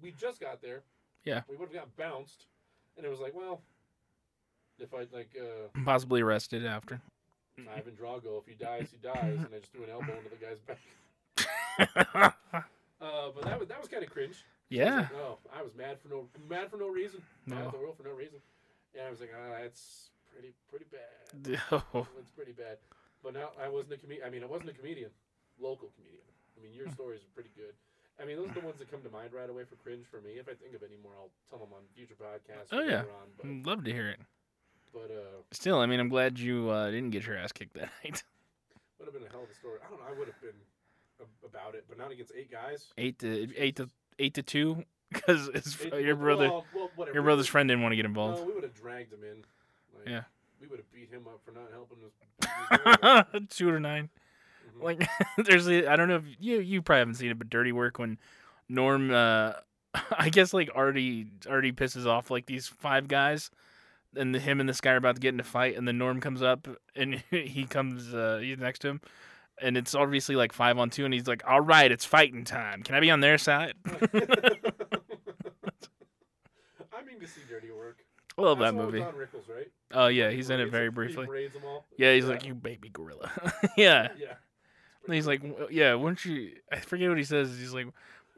We just got there. Yeah. We would have got bounced, and it was like, well, if I like. uh Possibly arrested after. Ivan Drago. If he dies, he dies, and I just threw an elbow into the guy's back. Uh, but that was that was kind of cringe. I yeah. like, oh, I was mad for no mad for no reason. Mad No. at the world for no reason. And I was like, ah, that's pretty pretty bad. Oh, It's pretty bad. But now I wasn't a comedian. I mean, I wasn't a comedian, local comedian. I mean, Hmm. your stories are pretty good. I mean, those are the ones that come to mind right away for cringe for me. If I think of any more, I'll tell them on future podcasts. Oh, yeah. On. But, love to hear it. But uh, Still, I mean, I'm glad you uh, didn't get your ass kicked that night. would have been a hell of a story. I don't know. I would have been a- about it, but not against eight guys. Eight to eight to eight to two, because your brother, well, well, your brother's friend didn't want to get involved. No, we would have dragged him in. Like, Yeah. We would have beat him up for not helping us. two to nine. Mhm. Like, there's, a, I don't know if you you probably haven't seen it, but Dirty Work when Norm, uh, I guess like already already pisses off like these five guys, and the, him and this guy are about to get in a fight, and then Norm comes up and he comes, uh, he's next to him, and it's obviously like five on two, and he's like, "All right, it's fighting time. Can I be on their side?" I mean to see dirty work. I love that the one with movie. Rickles, right? Oh yeah, He he's in it very briefly. He braids them all. Yeah, he's like, "You baby gorilla." yeah. Yeah. And he's like, "W- yeah, don't you? I forget what he says. He's like,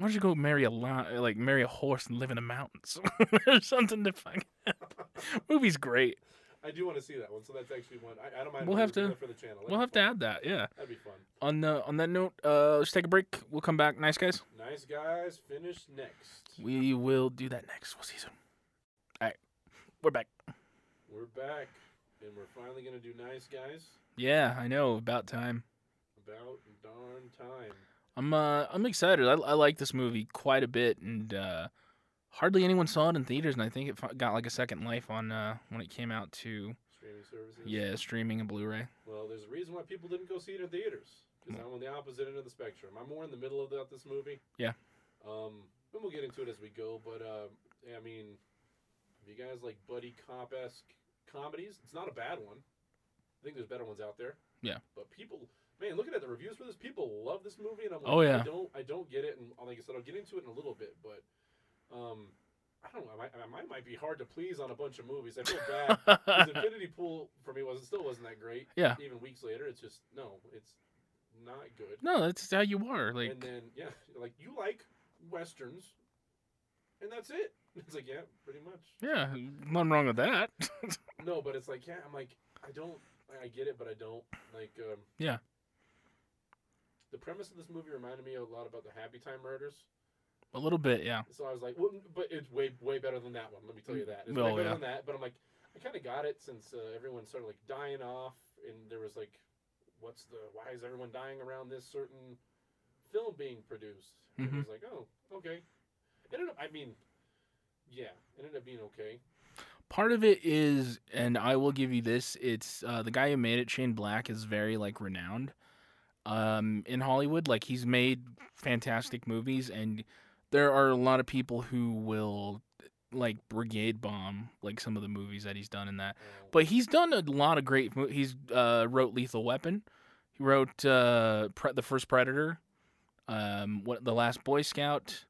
why don't you go marry a li- like marry a horse and live in the mountains or something to fucking. Movie's great. I do want to see that one, so that's actually one. I, I don't mind. We'll have to- for the channel. That'd We'll have to add that. Yeah. That'd be fun. On the on that note, uh, let's take a break. We'll come back. Nice guys. Nice guys. Finish next. We will do that next. We'll see you soon. All right, we're back. We're back, and we're finally gonna do nice guys. Yeah, I know. About time. About darn time. I'm uh I'm excited. I, I like this movie quite a bit, and uh, hardly anyone saw it in theaters, and I think it got like a second life on uh when it came out to Streaming services. yeah streaming and Blu-ray. Well, there's a reason why people didn't go see it in theaters. Because I'm on the opposite end of the spectrum. I'm more in the middle of that, this movie. Yeah. Um, and we'll get into it as we go. But uh, I mean, if you guys like buddy cop esque comedies, it's not a bad one. I think there's better ones out there. Yeah. But people, man, looking at the reviews for this, people love this movie, and I'm like, Oh, yeah. I don't, I don't get it. And like I said, I'll get into it in a little bit, but. Um, I don't know. I might, I might, be hard to please on a bunch of movies. I feel bad because Infinity Pool for me was still wasn't that great. Yeah. Even weeks later, it's just no, it's not good. No, that's how you are. Like, and then yeah, like you like westerns, and that's it. It's like yeah, pretty much. yeah, nothing wrong with that. No, but it's like yeah, I'm like I don't, I get it, but I don't like. um Yeah. The premise of this movie reminded me a lot about the Happy Time Murders. a little bit, yeah. So I was like, well, but it's way way better than that one. Let me tell you that. It's way better yeah. than that. But I'm like, I kind of got it since uh, everyone started like dying off, and there was like, what's the why is everyone dying around this certain film being produced? And Mhm. it was like, oh, okay. It ended up, I mean, yeah, it ended up being okay. Part of it is, and I will give you this: it's uh, the guy who made it, Shane Black, is very like renowned um, in Hollywood. Like he's made fantastic movies, and there are a lot of people who will like brigade bomb like some of the movies that he's done in that. Uh, But he's done a lot of great. mo- He's uh, wrote Lethal Weapon. He wrote uh, Pre- the first Predator. Um, what the Last Boy Scout.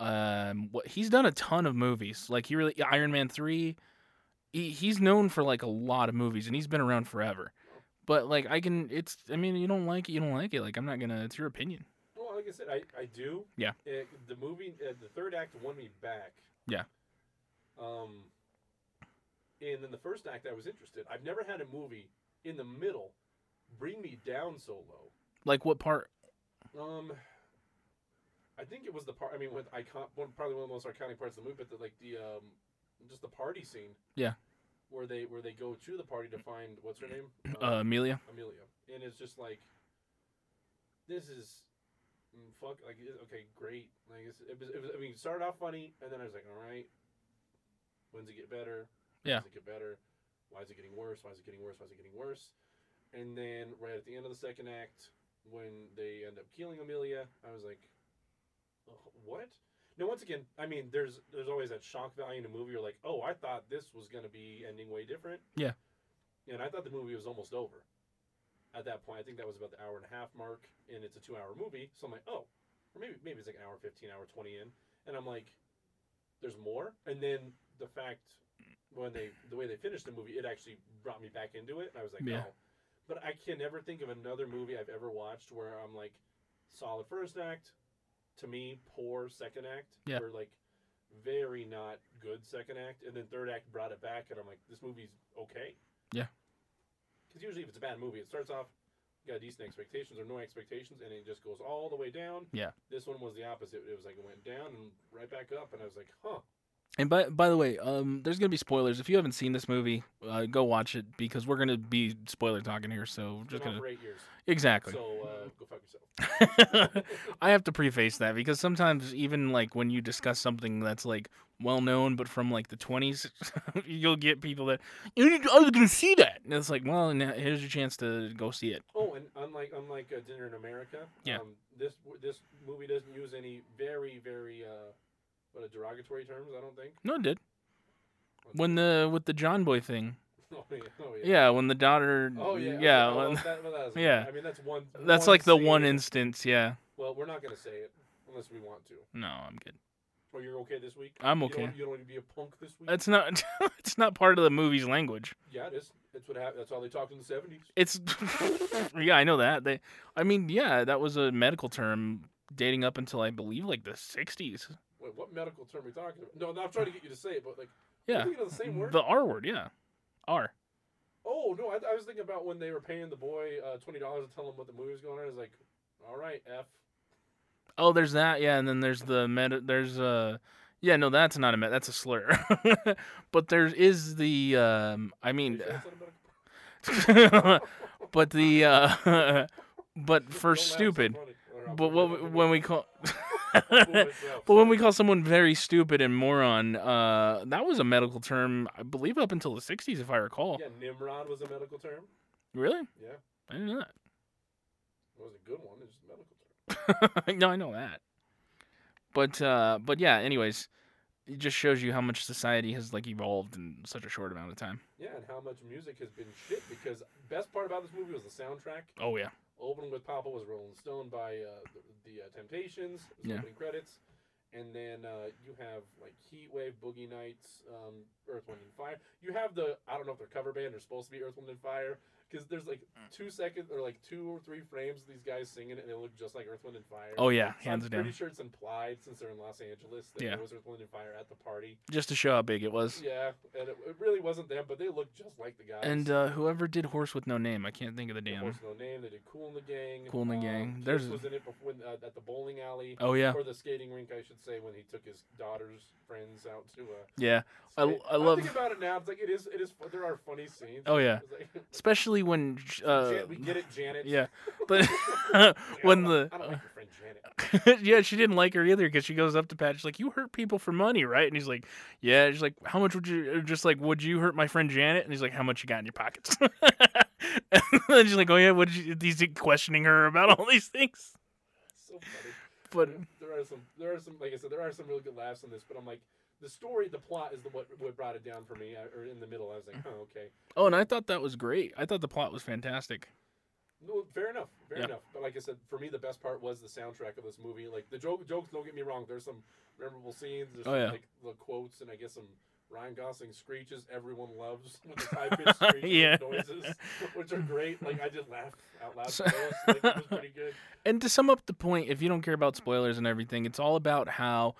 Um, what he's done a ton of movies. Like he really Iron Man three. He he's known for like a lot of movies, and he's been around forever. But like I can, it's. I mean, you don't like it, you don't like it. Like I'm not gonna. It's your opinion. well, like I said, I, I do. Yeah. It, the movie, uh, the third act won me back. Yeah. Um, and then the first act, I was interested. I've never had a movie in the middle bring me down so low. Like what part? Um, I think it was the part. I mean, with icon, one probably one of the most iconic parts of the movie, but the, like the um, just the party scene. Yeah. Where they where they go to the party to find what's her name? Uh, Amelia. Amelia, and it's just like, this is, mm, fuck, like okay, great. Like it's, it was, it was, I mean, it started off funny, and then I was like, all right, when's it get better? Yeah. When's it get better? Why is it getting worse? Why is it getting worse? Why is it getting worse? And then right at the end of the second act, when they end up killing Amelia, I was like, what? Now, once again, I mean, there's there's always that shock value in a movie. You're like, oh, I thought this was gonna be ending way different. Yeah. And I thought the movie was almost over. At that point, I think that was about the hour and a half mark, and it's a two-hour movie. So I'm like, oh, or maybe maybe it's like an hour fifteen, hour twenty in, and I'm like, there's more. And then the fact when they the way they finished the movie, it actually brought me back into it. And I was like, Yeah. oh. But I can never think of another movie I've ever watched where I'm like, solid first act, to me, poor second act. Yeah. Where like very not good second act, and then third act brought it back, and I'm like, this movie's okay. Yeah. Because usually if it's a bad movie, it starts off got decent expectations or no expectations, and it just goes all the way down. Yeah. This one was the opposite. It was like it went down and right back up, and I was like, huh. And by by the way, um, there's gonna be spoilers. If you haven't seen this movie, uh, go watch it because we're gonna be spoiler talking here. So It's just gonna years. exactly. So uh, go fuck yourself. I have to preface that because sometimes even like when you discuss something that's like well known but from like the 20s, you'll get people that "You need- I was gonna see that, and it's like, well, now here's your chance to go see it. Oh, and unlike unlike uh, Dinner in America, Yeah. um, this this movie doesn't use any very very uh, what a derogatory terms. I don't think. No, it did. When the with the John Boy thing, Oh yeah. Oh yeah. yeah, when the daughter, Oh yeah. yeah, okay, when- that- that's- yeah. I mean that's one. that's like the one instance. Yeah, Well, we're not gonna say it unless we want to. no, I'm good. Oh, you're okay this week? I'm You okay. don't, you don't want to be a punk this week? It's not. it's not part of the movie's language. yeah, it is. It's what happened. That's how they talked in the '70s. It's yeah, I know that. They, I mean, yeah, that was a medical term dating up until I believe like the '60s. Wait, what medical term are we talking about? No, I'm trying to get you to say it, but like, Yeah, Are we of the same word? the R word. Yeah, R. Oh no, I, I was thinking about when they were paying the boy uh, twenty dollars to tell him what the movie was going on. I was like, all right, F. Oh, there's that. Yeah, and then there's the med. There's uh, yeah, no, that's not a med. That's a slur. but there is the. Um, I mean, sure that's not a medical- but the. Uh, but for so stupid. funny, But what when we call. I'll fool myself, But when we call someone very stupid and moron, uh, that was a medical term, I believe, up until the '60s, if I recall. yeah, Nimrod was a medical term. Really? Yeah, I didn't know that. it was a good one. Just a medical term. no, I know that. But uh, but yeah. Anyways, it just shows you how much society has like evolved in such a short amount of time. Yeah, and how much music has been shit because best part about this movie was the soundtrack. Oh yeah. Opening with Papa was Rolling Stone by uh, the, the uh, Temptations. Yeah. Opening credits. And then uh, you have like Heat Wave, Boogie Nights, um, Earth, Wind, and Fire. You have the I don't know if they're cover band or supposed to be Earth, Wind, and Fire because there's like Mm. two seconds or like two or three frames of these guys singing it and they look just like Earth, Wind, and Fire. Oh yeah. So Hands I'm down. pretty sure it's implied since they're in Los Angeles that Yeah. there was Earth, Wind, and Fire at the party. Just to show how big it was. Yeah, and it, it really wasn't them, but they looked just like the guys. And uh, whoever did Horse with No Name, I can't think of the Of damn. course, no name. They did Kool and the Gang. Cool in the Um, Gang. There's- was in it before, when, uh, at the bowling alley Oh yeah. or the skating rink, I should say, when he took his daughter's friends out to. Uh, Yeah. I- skate. I love- thinking about it now. It's like it is. It is. There are funny scenes. Oh, yeah. Like, Especially when. Uh, Jan- we get it, Janet. yeah. But when the. like- I don't like your friend Janet. yeah, she didn't like her either because she goes up to Pat. She's like, "You hurt people for money, right?" And he's like, "Yeah." She's like, "How much would you?" Just like, "Would you hurt my friend Janet?" And he's like, "How much you got in your pockets?" and then she's like, "Oh yeah, what?" Did you? He's questioning her about all these things. so funny. But there are some. There are some. Like I said, there are some really good laughs in this. But I'm like, the story, the plot is the what what brought it down for me. I, or in the middle, I was like, mm. oh okay. oh, and I thought that was great. I thought the plot was fantastic. No, fair enough. Fair Yeah. enough. But like I said, for me, the best part was the soundtrack of this movie. Like the joke, jokes. Don't get me wrong. There's some memorable scenes. There's Oh, some, yeah. like the quotes, and I guess some Ryan Gosling screeches. Everyone loves with the high pitched screeches Yeah. noises, which are great. Like I just laughed out loud. So- Like, it was pretty good. And to sum up the point, if you don't care about spoilers and everything, it's all about how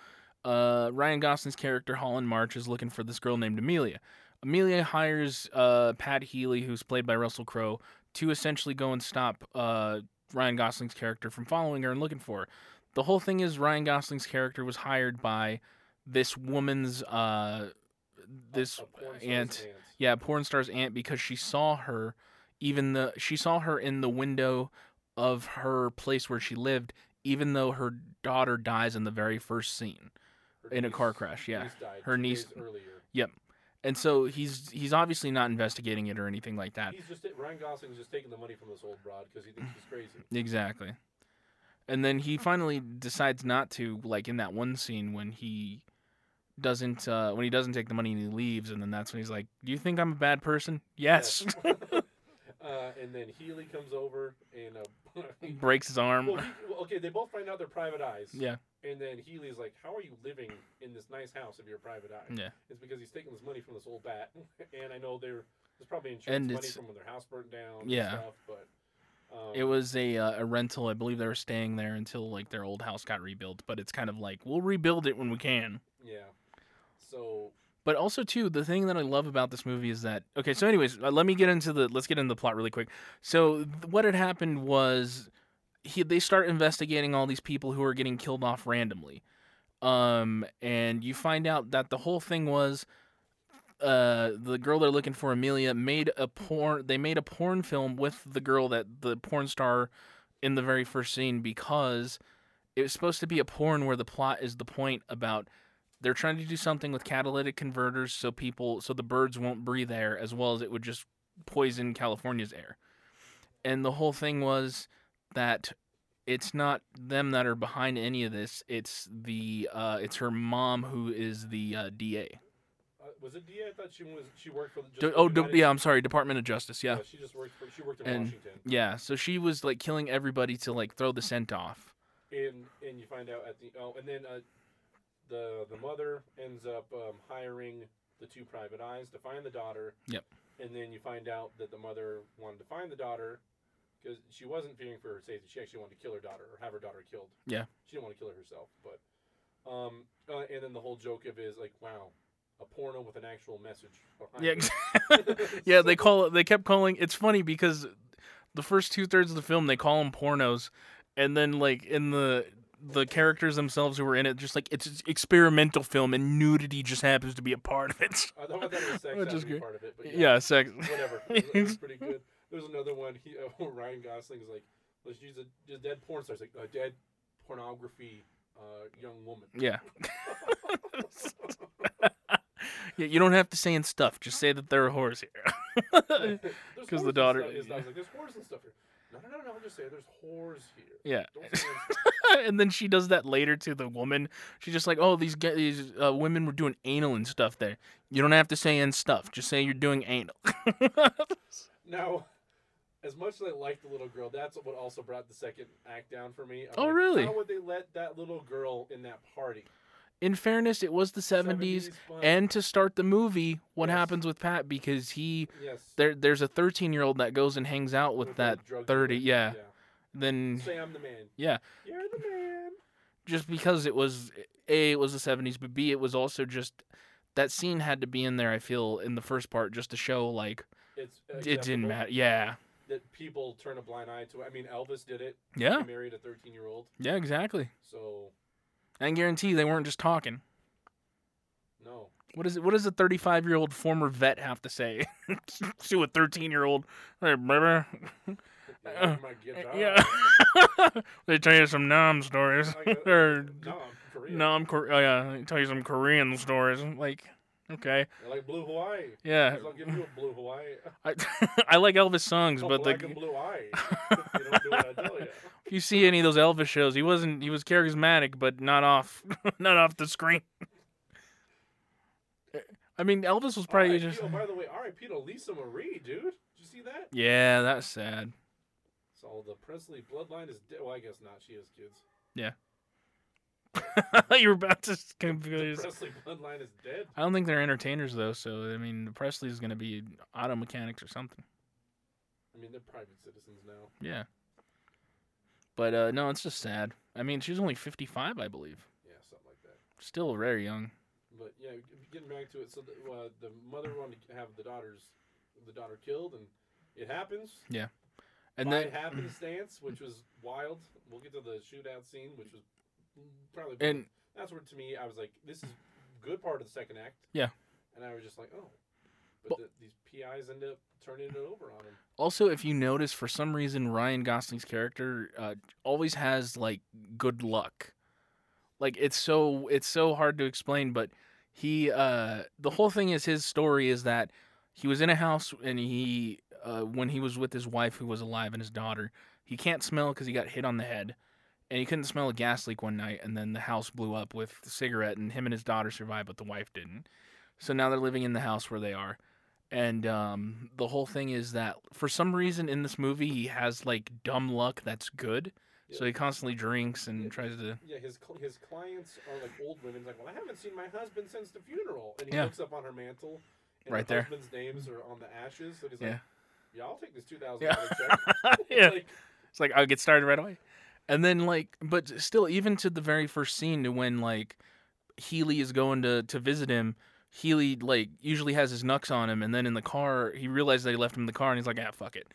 uh, Ryan Gosling's character Holland March is looking for this girl named Amelia. Amelia hires uh, Pat Healy, who's played by Russell Crowe, to essentially go and stop uh, Ryan Gosling's character from following her and looking for her. The whole thing is Ryan Gosling's character was hired by this woman's uh, this A- a porn star's aunt. Yeah, porn star's aunt because she saw her even the she saw her in the window of her place where she lived even though her daughter dies in the very first scene. Her in a car crash, yeah. niece Her niece- earlier. Yep. And so he's he's obviously not investigating it or anything like that. He's just Ryan Gosling's just taking the money from this old broad because he thinks she's crazy. Exactly. And then he finally decides not to like in that one scene when he doesn't uh when he doesn't take the money and he leaves and then that's when he's like, "Do you think I'm a bad person?" Yes. uh, and then Healy comes over and uh, Breaks his arm. well, he, well, okay, they both find out they're private eyes. Yeah. And then Healy's like, "How are you living in this nice house if you're a private eye?" Yeah. It's because he's taking this money from this old bat, and I know there there's probably insurance And money it's- from when their house burnt down. Yeah. And stuff, but um, It was a uh, a rental. I believe they were staying there until like their old house got rebuilt. But it's kind of like we'll rebuild it when we can. yeah. So But also too, the thing that I love about this movie is that okay. So, anyways, uh, let me get into the let's get into the plot really quick. So, th- what had happened was he they start investigating all these people who are getting killed off randomly, um, and you find out that the whole thing was. Uh, the girl they're looking for, Amelia, made a porn. They made a porn film with the girl that the porn star in the very first scene because it was supposed to be a porn where the plot is the point about they're trying to do something with catalytic converters so people so the birds won't breathe air as well as it would just poison California's air. And the whole thing was that it's not them that are behind any of this. It's the uh, it's her mom who is the uh, DA. uh, was it D? I thought she was. She worked for the. just D- oh, the d- United- yeah. I'm sorry, Department of Justice. Yeah, She just worked for. She worked in And- Washington. yeah. So she was like killing everybody to like throw the scent off. and and you find out at the oh, and then uh, the the mother ends up um, hiring the two private eyes to find the daughter. Yep. And then you find out that the mother wanted to find the daughter because she wasn't fearing for her safety. She actually wanted to kill her daughter or have her daughter killed. Yeah. She didn't want to kill her herself, but um, uh, and then the whole joke of it is like, wow, a porno with an actual message behind Yeah, yeah. They call it. They kept calling. It's funny because the first two thirds of the film they call them pornos, and then like in the the characters themselves who were in it, just like it's experimental film, and nudity just happens to be a part of it. I thought that was sex Which is happened to be great. part of it, but Yeah, sex. whatever. It was, it was pretty good. There's another one. He uh, Ryan Gosling is like, let's use a just dead porn star. It's like a dead pornography uh, young woman. Yeah. yeah, you don't have to say in stuff. Just say that there are whores here. Because the daughter-. His daughter's like, there's whores and stuff here. No, no, no, no. Just say there's whores here. yeah. Don't say in stuff. and then she does that later to the woman. She's just like, "Oh, these ga- these uh, women were doing anal and stuff there. You don't have to say in stuff. Just say you're doing anal." now, as much as I like the little girl, that's what also brought the second act down for me. I'm Oh, like, really? How would they let that little girl in that party? In fairness, it was the 70s, but- and to start the movie, what Yes. happens with Pat because he yes, there there's a 13 year old that goes and hangs out with the that 30. dealer. Yeah. Then Say I'm the man. yeah, You're the man. just because it was a it was the 70s, but b it was also just that scene had to be in there. I feel in the first part just to show like It's it didn't matter. Yeah. That people turn a blind eye to. I mean, Elvis did it. Yeah. He married a 13 year old. Yeah, exactly. So I can guarantee they weren't just talking. no. What is it? What does a 35 year old former vet have to say to a 13 year old? Hey, baby. Yeah, like. Yeah. they tell you some Nam stories. Got- or No, I'm Korean. Nam, Kor- oh yeah, they tell you some Korean stories. Like, okay, I like blue Hawaii. yeah. I'll give you a blue Hawaii. I, I like Elvis songs, A but black the, and blue eye. you don't do what I tell you. if you see any of those Elvis shows, he wasn't. He was charismatic, but not off, not off the screen. Eh, I mean, Elvis was probably just. Oh, by the way, R.I.P. to Lisa Marie, dude. Did you see that? Yeah, that's sad. So the Presley bloodline is dead. Well, I guess not. She has kids. you were about to The. Presley bloodline is dead. I don't think they're entertainers though, so I mean, the Presley's gonna be auto mechanics or something. I mean, they're private citizens now. Yeah. But uh, no, it's just sad. I mean, she's only 55, I believe. Yeah, something like that. Still very young. But yeah, getting back to it, so the, uh, the mother wanted to have the daughter's the daughter killed, and it happens. Yeah. And by then happenstance, which was wild. We'll get to the shootout scene, which was probably and that's where to me I was like, this is good part of the second act. Yeah. And I was just like, oh, but the, these PIs end up turning it over on him. also, if you notice, for some reason, Ryan Gosling's character uh, always has like good luck. Like it's so it's so hard to explain, but he uh, the whole thing is his story is that he was in a house and he uh, when he was with his wife who was alive and his daughter, he can't smell because he got hit on the head, and he couldn't smell a gas leak one night, and then the house blew up with the cigarette, and him and his daughter survived, but the wife didn't. So now they're living in the house where they are. And um, the whole thing is that for some reason in this movie he has like dumb luck that's good. So he constantly drinks and tries to. Yeah, his his clients are like old women. He's like, well, I haven't seen my husband since the funeral, and he Yeah. looks up on her mantle. And Right her there. Husband's names are on the ashes, and he's Yeah. like, "Yeah, I'll take this two thousand Yeah. check." yeah, Like, it's like I'll get started right away. And then like, but still, even to the very first scene, to when like Healy is going to to visit him, Healy like usually has his knucks on him, and then in the car he realized they left him in the car, and he's like, ah, fuck it,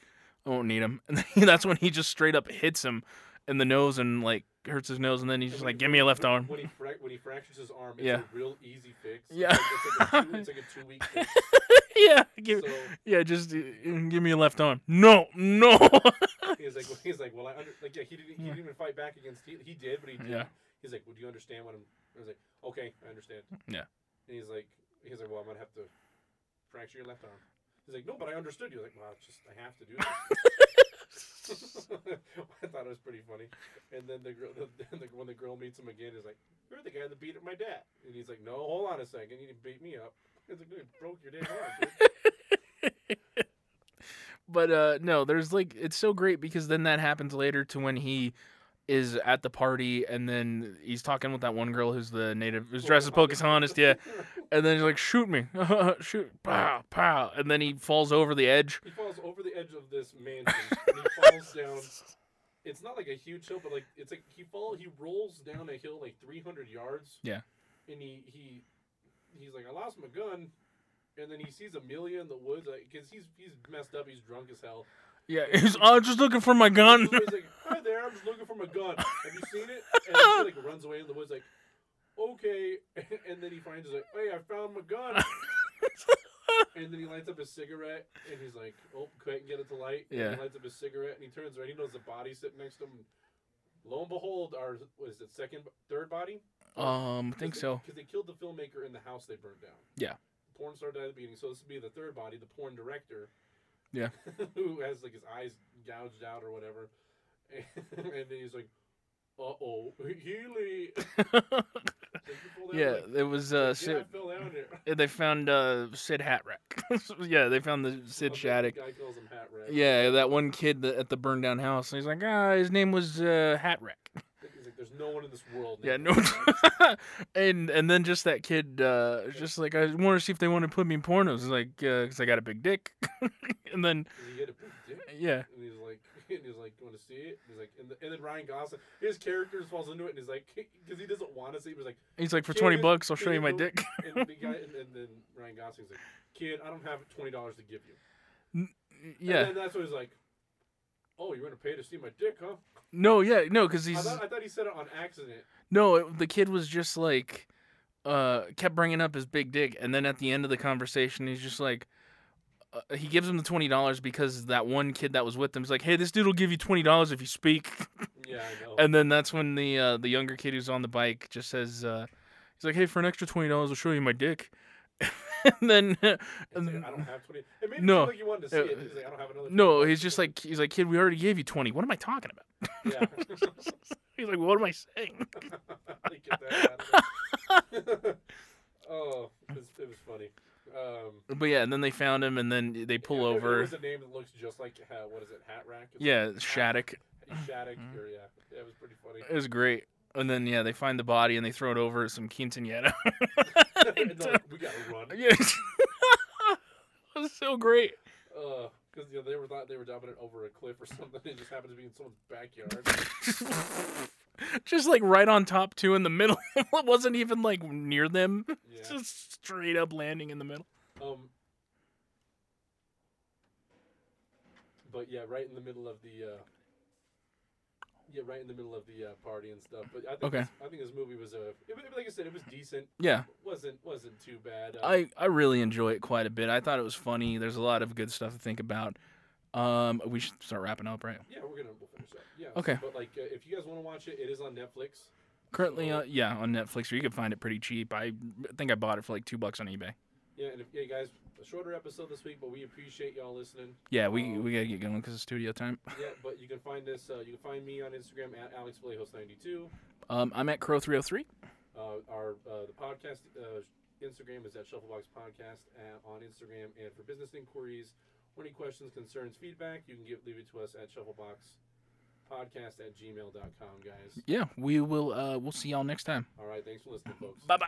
I won't need him. And that's when he just straight up hits him in the nose and like hurts his nose, and then he's just like, give me a left arm. When he frac- when he fractures his arm, it's Yeah. a real easy fix. Yeah. It's like, it's like a two, it's like a two week fix. Yeah, give, So yeah, just uh, give me a left arm. No, no. he's like, he's like, well, I under, like, yeah, he didn't, he didn't even fight back against. He, he did, but he did. Yeah. He's like, well, do you understand what I'm? I was like, okay, I understand. Yeah. And he's like, he's like, well, I'm gonna have to fracture your left arm. He's like, no, but I understood you. Like, well, it's just I have to do this. I thought it was pretty funny. And then the girl, the, the, when the girl meets him again, is like, "You're the guy that beat up my dad." And he's like, "No, hold on a second. You beat me up." Broke your damn arm." But uh no there's like it's so great because then that happens later to when he is at the party and then he's talking with that one girl who's the native who's dressed as Pocahontas, yeah. And then he's like, shoot me. shoot. Pow, pow. And then he falls over the edge. He falls over the edge of this mansion and he falls down. It's not like a huge hill, but like it's like he fall he rolls down a hill like 300 yards. Yeah. And he he he's like I lost my gun, and then he sees Amelia in the woods like because he's he's messed up, he's drunk as hell. Yeah, he's oh, I'm just looking for my gun. He's like, "Hi there, I'm just looking for my gun. Have you seen it?" And she like runs away in the woods like, "Okay," and then he finds it like, "Hey, I found my gun." And then he lights up his cigarette, and he's like, "Oh, couldn't get it to light." And Yeah. he lights up his cigarette, and he turns around. He knows the body sitting next to him. Lo and behold, our what is it, second, third body? Um, I think so. Because they killed the filmmaker in the house they burned down. Yeah. Porn star died at the beginning, so this would be the third body, the porn director. Yeah. who has like his eyes gouged out or whatever, and, then he's like, "Uh oh, Healy." Yeah, it was uh Sid, they found uh Sid Hatrack. yeah, they found the Sid Shattuck. The guy calls him Hat Yeah, that one kid that, at the burned down house. And he's like, ah, his name was uh, Hatrack. He's like, "There's no one in this world." Yeah, no. And and then just that kid, uh, just like I want to see if they want to put me in pornos. He's like, because I got a big dick. and then Does he get a big dick? yeah, And he's like, and he's like, "You want to see it?" And he's like, and, the, and then Ryan Gosling, his character falls into it, and he's like, because he doesn't want to see. it, He was like, he's like, for twenty bucks, I'll show you my go- dick. and the guy, and, and then Ryan Gosling's like, "Kid, I don't have twenty dollars to give you." yeah, And then that's when he's like, "Oh, you're gonna pay to see my dick, huh?" no, yeah, no, because I he's thought, I thought he said it on accident. no. It, the kid was just like, uh, kept bringing up his big dick, and then at the end of the conversation, he's just like. Uh, he gives him the twenty dollars because that one kid that was with him is like, "Hey, this dude will give you twenty dollars if you speak." Yeah, I know. And then that's when the uh, the younger kid who's on the bike just says, uh, he's like, "Hey, for an extra twenty dollars, I'll show you my dick." and then, and like, I don't have twenty. It made No. no. like you wanted to see Uh, it. He's like, I don't have another. no, $20 he's just like, he's like, kid, we already gave you twenty. What am I talking about? yeah. He's like, what am I saying? They get that out of it. oh, it was, funny. Um, But yeah, and then they found him, and then they pull yeah, over. There was a name that looks just like uh, what is it? Hat rack. Yeah, it? Shattuck. Shattuck. Mhm. Or yeah, yeah, it was pretty funny. It was great. And then yeah, they find the body and they throw it over some quinceanera. like, we gotta run. yeah, it was so great. because you know, they were thought they were dumping it over a cliff or something. It just happened to be in someone's backyard. just like right on top too in the middle. it wasn't even like near them. Yeah. Just straight up landing in the middle. Um. But yeah, right in the middle of the. Uh, yeah, right in the middle of the uh, party and stuff. But I think Okay. this, I think this movie was a. It, like I said, it was decent. Yeah, wasn't wasn't too bad. Uh, I I really enjoy it quite a bit. I thought it was funny. There's a lot of good stuff to think about. Um, we should start wrapping up, right? Yeah, we're gonna we'll finish up. Yeah. Okay. But like, uh, if you guys want to watch it, it is on Netflix. Currently, uh, yeah, on Netflix, or you can find it pretty cheap. I think I bought it for like two bucks on eBay. Yeah, and if, yeah, guys, a shorter episode this week, but we appreciate y'all listening. Yeah, we Um, we gotta get going because it's studio time. Yeah, but you can find us. Uh, you can find me on Instagram at Alex ninety two. Um, I'm at Crowe 303. Uh, our uh, the podcast uh, Instagram is at Shufflebox Podcast at, on Instagram, and for business inquiries or any questions, concerns, feedback, you can give leave it to us at Shufflebox Podcast at gmail.com, guys. Yeah, we will. Uh, we'll see y'all next time. All right, thanks for listening, folks. Bye bye.